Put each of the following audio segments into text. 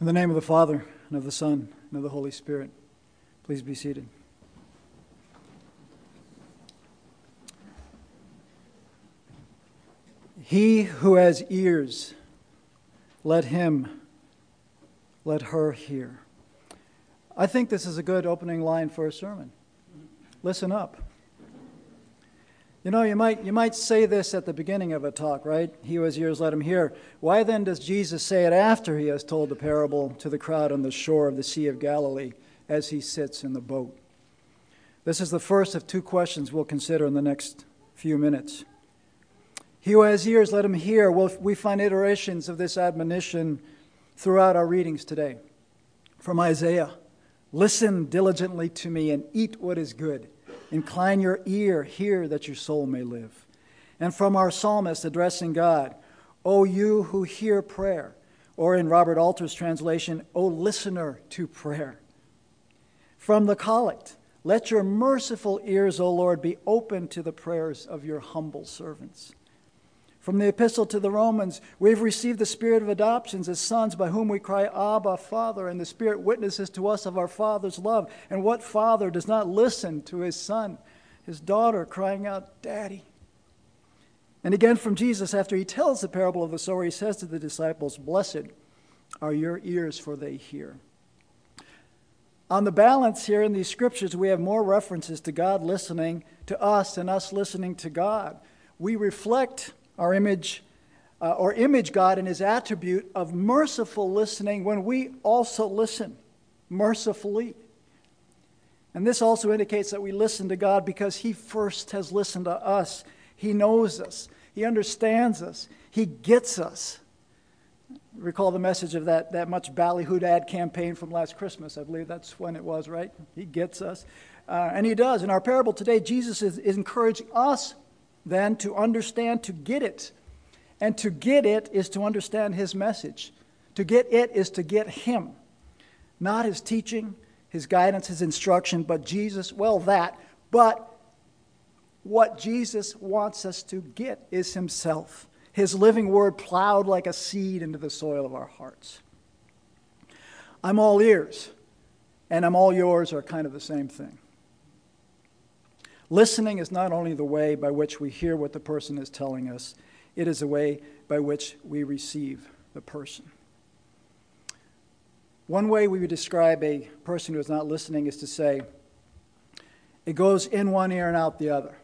In the name of the Father, and of the Son, and of the Holy Spirit, please be seated. He who has ears, let him, let her hear. I think this is a good opening line for a sermon. Listen up. You know, you might, you might say this at the beginning of a talk, right? He who has ears, let him hear. Why then does Jesus say it after he has told the parable to the crowd on the shore of the Sea of Galilee as he sits in the boat? This is the first of two questions we'll consider in the next few minutes. He who has ears, let him hear. Well, we find iterations of this admonition throughout our readings today. From Isaiah Listen diligently to me and eat what is good Incline your ear, hear that your soul may live. And from our psalmist addressing God, O you who hear prayer, or in Robert Alter's translation, O listener to prayer. From the collect, let your merciful ears, O Lord, be open to the prayers of your humble servants. From the epistle to the Romans, we've received the spirit of adoptions as sons by whom we cry, Abba, Father, and the Spirit witnesses to us of our Father's love. And what father does not listen to his son, his daughter crying out, Daddy? And again from Jesus, after he tells the parable of the sower, he says to the disciples, Blessed are your ears, for they hear. On the balance here in these scriptures, we have more references to God listening to us and us listening to God. We reflect our image uh, or image God in his attribute of merciful listening when we also listen mercifully. And this also indicates that we listen to God because he first has listened to us. He knows us, he understands us, he gets us. Recall the message of that, that much ballyhooed ad campaign from last Christmas. I believe that's when it was, right? He gets us. Uh, and he does. In our parable today, Jesus is, is encouraging us then to understand, to get it. And to get it is to understand his message. To get it is to get him. Not his teaching, his guidance, his instruction, but Jesus, well, that. But what Jesus wants us to get is himself, his living word plowed like a seed into the soil of our hearts. I'm all ears, and I'm all yours are kind of the same thing. Listening is not only the way by which we hear what the person is telling us, it is a way by which we receive the person. One way we would describe a person who is not listening is to say, it goes in one ear and out the other.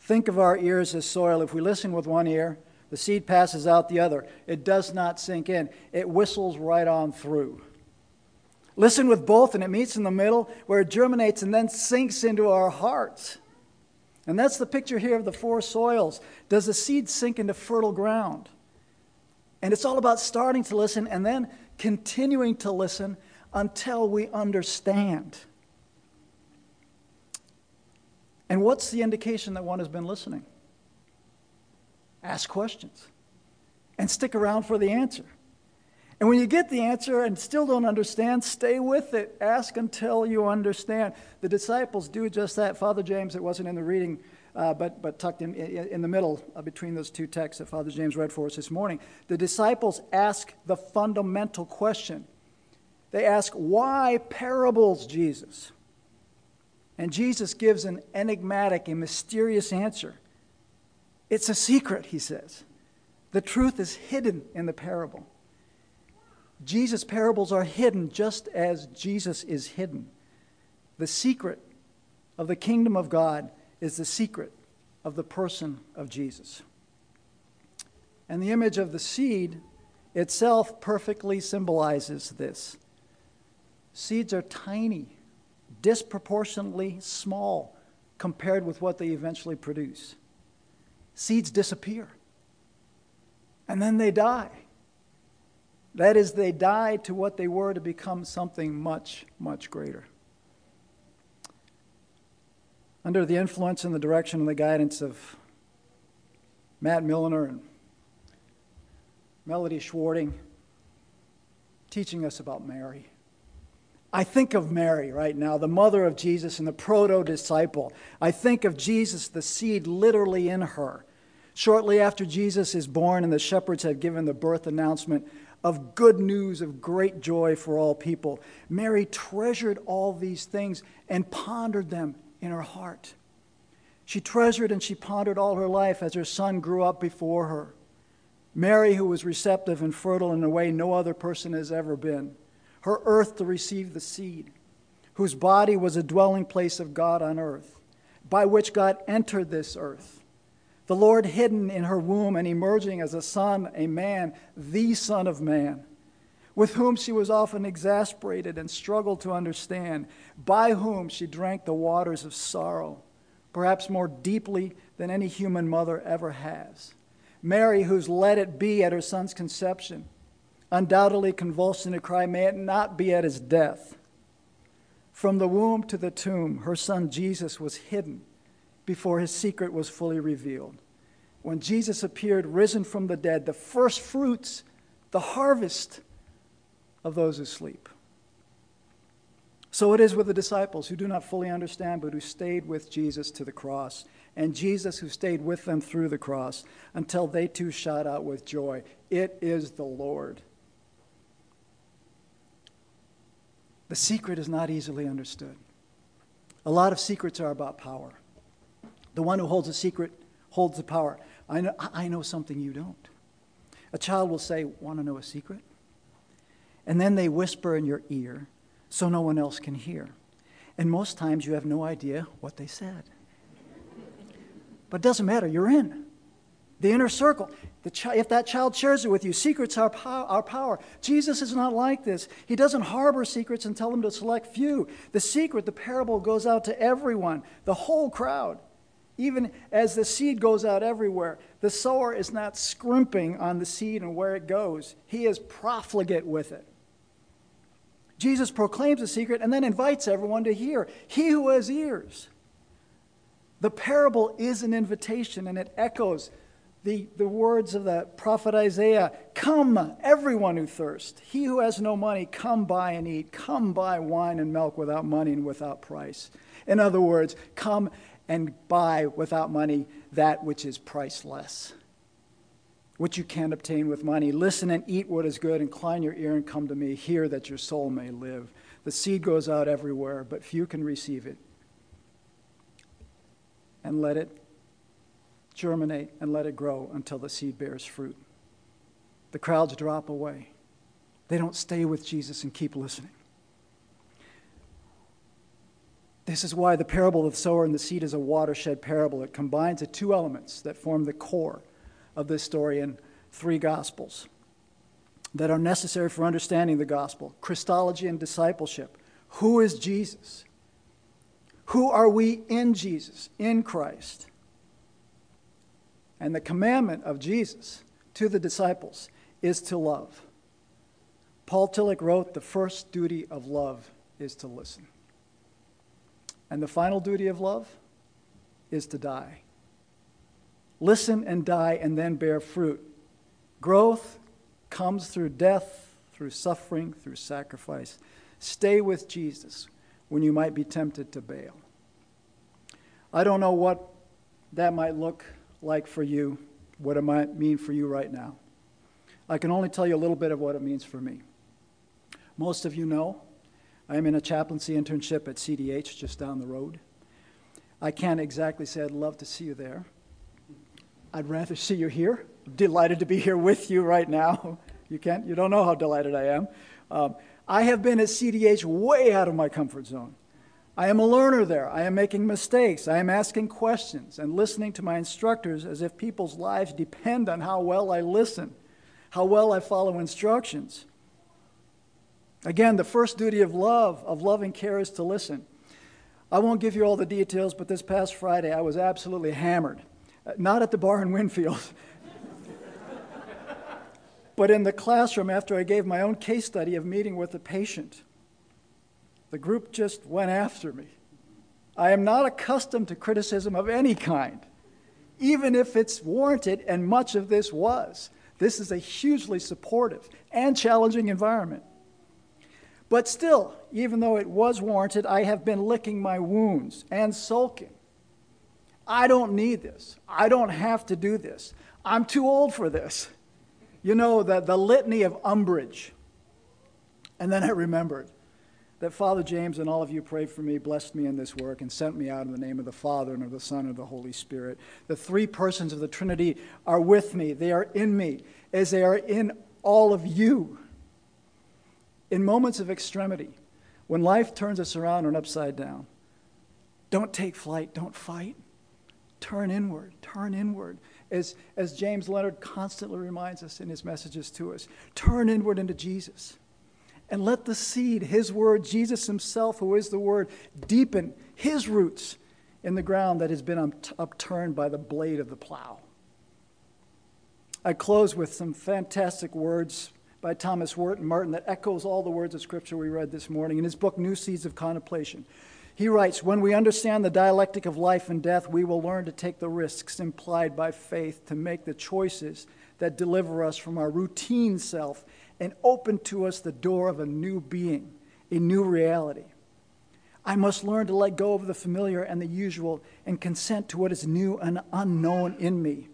Think of our ears as soil. If we listen with one ear, the seed passes out the other. It does not sink in, it whistles right on through. Listen with both, and it meets in the middle where it germinates and then sinks into our hearts. And that's the picture here of the four soils. Does the seed sink into fertile ground? And it's all about starting to listen and then continuing to listen until we understand. And what's the indication that one has been listening? Ask questions and stick around for the answer. And when you get the answer and still don't understand, stay with it. Ask until you understand. The disciples do just that. Father James, it wasn't in the reading, uh, but, but tucked in, in the middle uh, between those two texts that Father James read for us this morning. The disciples ask the fundamental question. They ask, Why parables, Jesus? And Jesus gives an enigmatic and mysterious answer. It's a secret, he says. The truth is hidden in the parable. Jesus' parables are hidden just as Jesus is hidden. The secret of the kingdom of God is the secret of the person of Jesus. And the image of the seed itself perfectly symbolizes this. Seeds are tiny, disproportionately small compared with what they eventually produce. Seeds disappear, and then they die. That is, they died to what they were to become something much, much greater. Under the influence and the direction and the guidance of Matt Milliner and Melody Schwarting, teaching us about Mary. I think of Mary right now, the mother of Jesus and the proto disciple. I think of Jesus, the seed literally in her. Shortly after Jesus is born and the shepherds have given the birth announcement, of good news of great joy for all people. Mary treasured all these things and pondered them in her heart. She treasured and she pondered all her life as her son grew up before her. Mary, who was receptive and fertile in a way no other person has ever been, her earth to receive the seed, whose body was a dwelling place of God on earth, by which God entered this earth. The Lord hidden in her womb and emerging as a son, a man, the Son of Man, with whom she was often exasperated and struggled to understand, by whom she drank the waters of sorrow, perhaps more deeply than any human mother ever has. Mary, who's let it be at her son's conception, undoubtedly convulsed in a cry, May it not be at his death. From the womb to the tomb, her son Jesus was hidden before his secret was fully revealed. When Jesus appeared, risen from the dead, the first fruits, the harvest of those who sleep. So it is with the disciples who do not fully understand, but who stayed with Jesus to the cross and Jesus who stayed with them through the cross until they too shot out with joy. It is the Lord. The secret is not easily understood. A lot of secrets are about power. The one who holds a secret holds the power. I know, I know something you don't. A child will say, Want to know a secret? And then they whisper in your ear so no one else can hear. And most times you have no idea what they said. But it doesn't matter, you're in the inner circle. The chi- if that child shares it with you, secrets are pow- our power. Jesus is not like this. He doesn't harbor secrets and tell them to select few. The secret, the parable, goes out to everyone, the whole crowd. Even as the seed goes out everywhere, the sower is not scrimping on the seed and where it goes. He is profligate with it. Jesus proclaims the secret and then invites everyone to hear. He who has ears, the parable is an invitation and it echoes the, the words of the prophet Isaiah Come, everyone who thirsts. He who has no money, come buy and eat. Come buy wine and milk without money and without price. In other words, come and buy without money that which is priceless, which you can't obtain with money. Listen and eat what is good. Incline your ear and come to me. Hear that your soul may live. The seed goes out everywhere, but few can receive it and let it germinate and let it grow until the seed bears fruit. The crowds drop away. They don't stay with Jesus and keep listening. This is why the parable of the sower and the seed is a watershed parable. It combines the two elements that form the core of this story in three gospels that are necessary for understanding the gospel Christology and discipleship. Who is Jesus? Who are we in Jesus, in Christ? And the commandment of Jesus to the disciples is to love. Paul Tillich wrote, The first duty of love is to listen. And the final duty of love is to die. Listen and die and then bear fruit. Growth comes through death, through suffering, through sacrifice. Stay with Jesus when you might be tempted to bail. I don't know what that might look like for you, what it might mean for you right now. I can only tell you a little bit of what it means for me. Most of you know I am in a chaplaincy internship at CDH just down the road. I can't exactly say I'd love to see you there. I'd rather see you here. I'm delighted to be here with you right now. You can't, you don't know how delighted I am. Um, I have been at CDH way out of my comfort zone. I am a learner there. I am making mistakes. I am asking questions and listening to my instructors as if people's lives depend on how well I listen, how well I follow instructions. Again, the first duty of love, of loving care, is to listen. I won't give you all the details, but this past Friday I was absolutely hammered. Uh, not at the bar in Winfield, but in the classroom after I gave my own case study of meeting with a patient. The group just went after me. I am not accustomed to criticism of any kind, even if it's warranted, and much of this was. This is a hugely supportive and challenging environment. But still, even though it was warranted, I have been licking my wounds and sulking. I don't need this. I don't have to do this. I'm too old for this. You know, the, the litany of umbrage. And then I remembered that Father James and all of you prayed for me, blessed me in this work, and sent me out in the name of the Father and of the Son and of the Holy Spirit. The three persons of the Trinity are with me, they are in me, as they are in all of you. In moments of extremity, when life turns us around and upside down, don't take flight, don't fight. Turn inward, turn inward. As, as James Leonard constantly reminds us in his messages to us, turn inward into Jesus and let the seed, His Word, Jesus Himself, who is the Word, deepen His roots in the ground that has been upturned by the blade of the plow. I close with some fantastic words by Thomas Wharton Merton that echoes all the words of Scripture we read this morning in his book, New Seeds of Contemplation. He writes When we understand the dialectic of life and death, we will learn to take the risks implied by faith to make the choices that deliver us from our routine self and open to us the door of a new being, a new reality. I must learn to let go of the familiar and the usual and consent to what is new and unknown in me.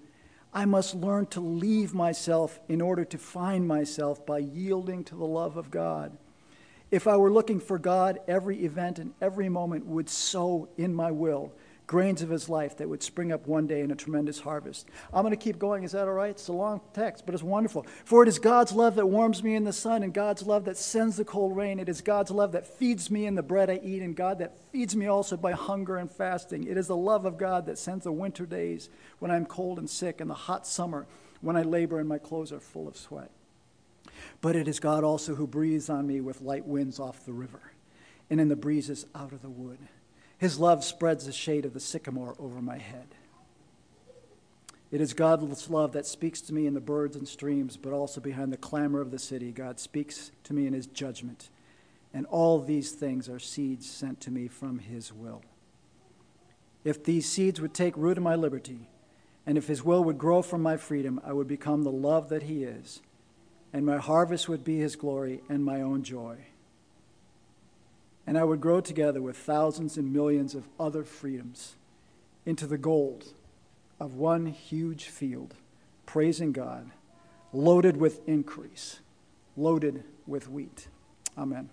I must learn to leave myself in order to find myself by yielding to the love of God. If I were looking for God, every event and every moment would sow in my will grains of his life that would spring up one day in a tremendous harvest. I'm going to keep going. Is that all right? It's a long text, but it's wonderful. For it is God's love that warms me in the sun, and God's love that sends the cold rain. It is God's love that feeds me in the bread I eat, and God that feeds me also by hunger and fasting. It is the love of God that sends the winter days when I'm cold and sick, and the hot summer when I labor and my clothes are full of sweat. But it is God also who breathes on me with light winds off the river, and in the breezes out of the wood. His love spreads the shade of the sycamore over my head. It is God's love that speaks to me in the birds and streams, but also behind the clamor of the city. God speaks to me in his judgment. And all these things are seeds sent to me from his will. If these seeds would take root in my liberty, and if his will would grow from my freedom, I would become the love that he is, and my harvest would be his glory and my own joy and I would grow together with thousands and millions of other freedoms into the gold of one huge field, praising God, loaded with increase, loaded with wheat. Amen.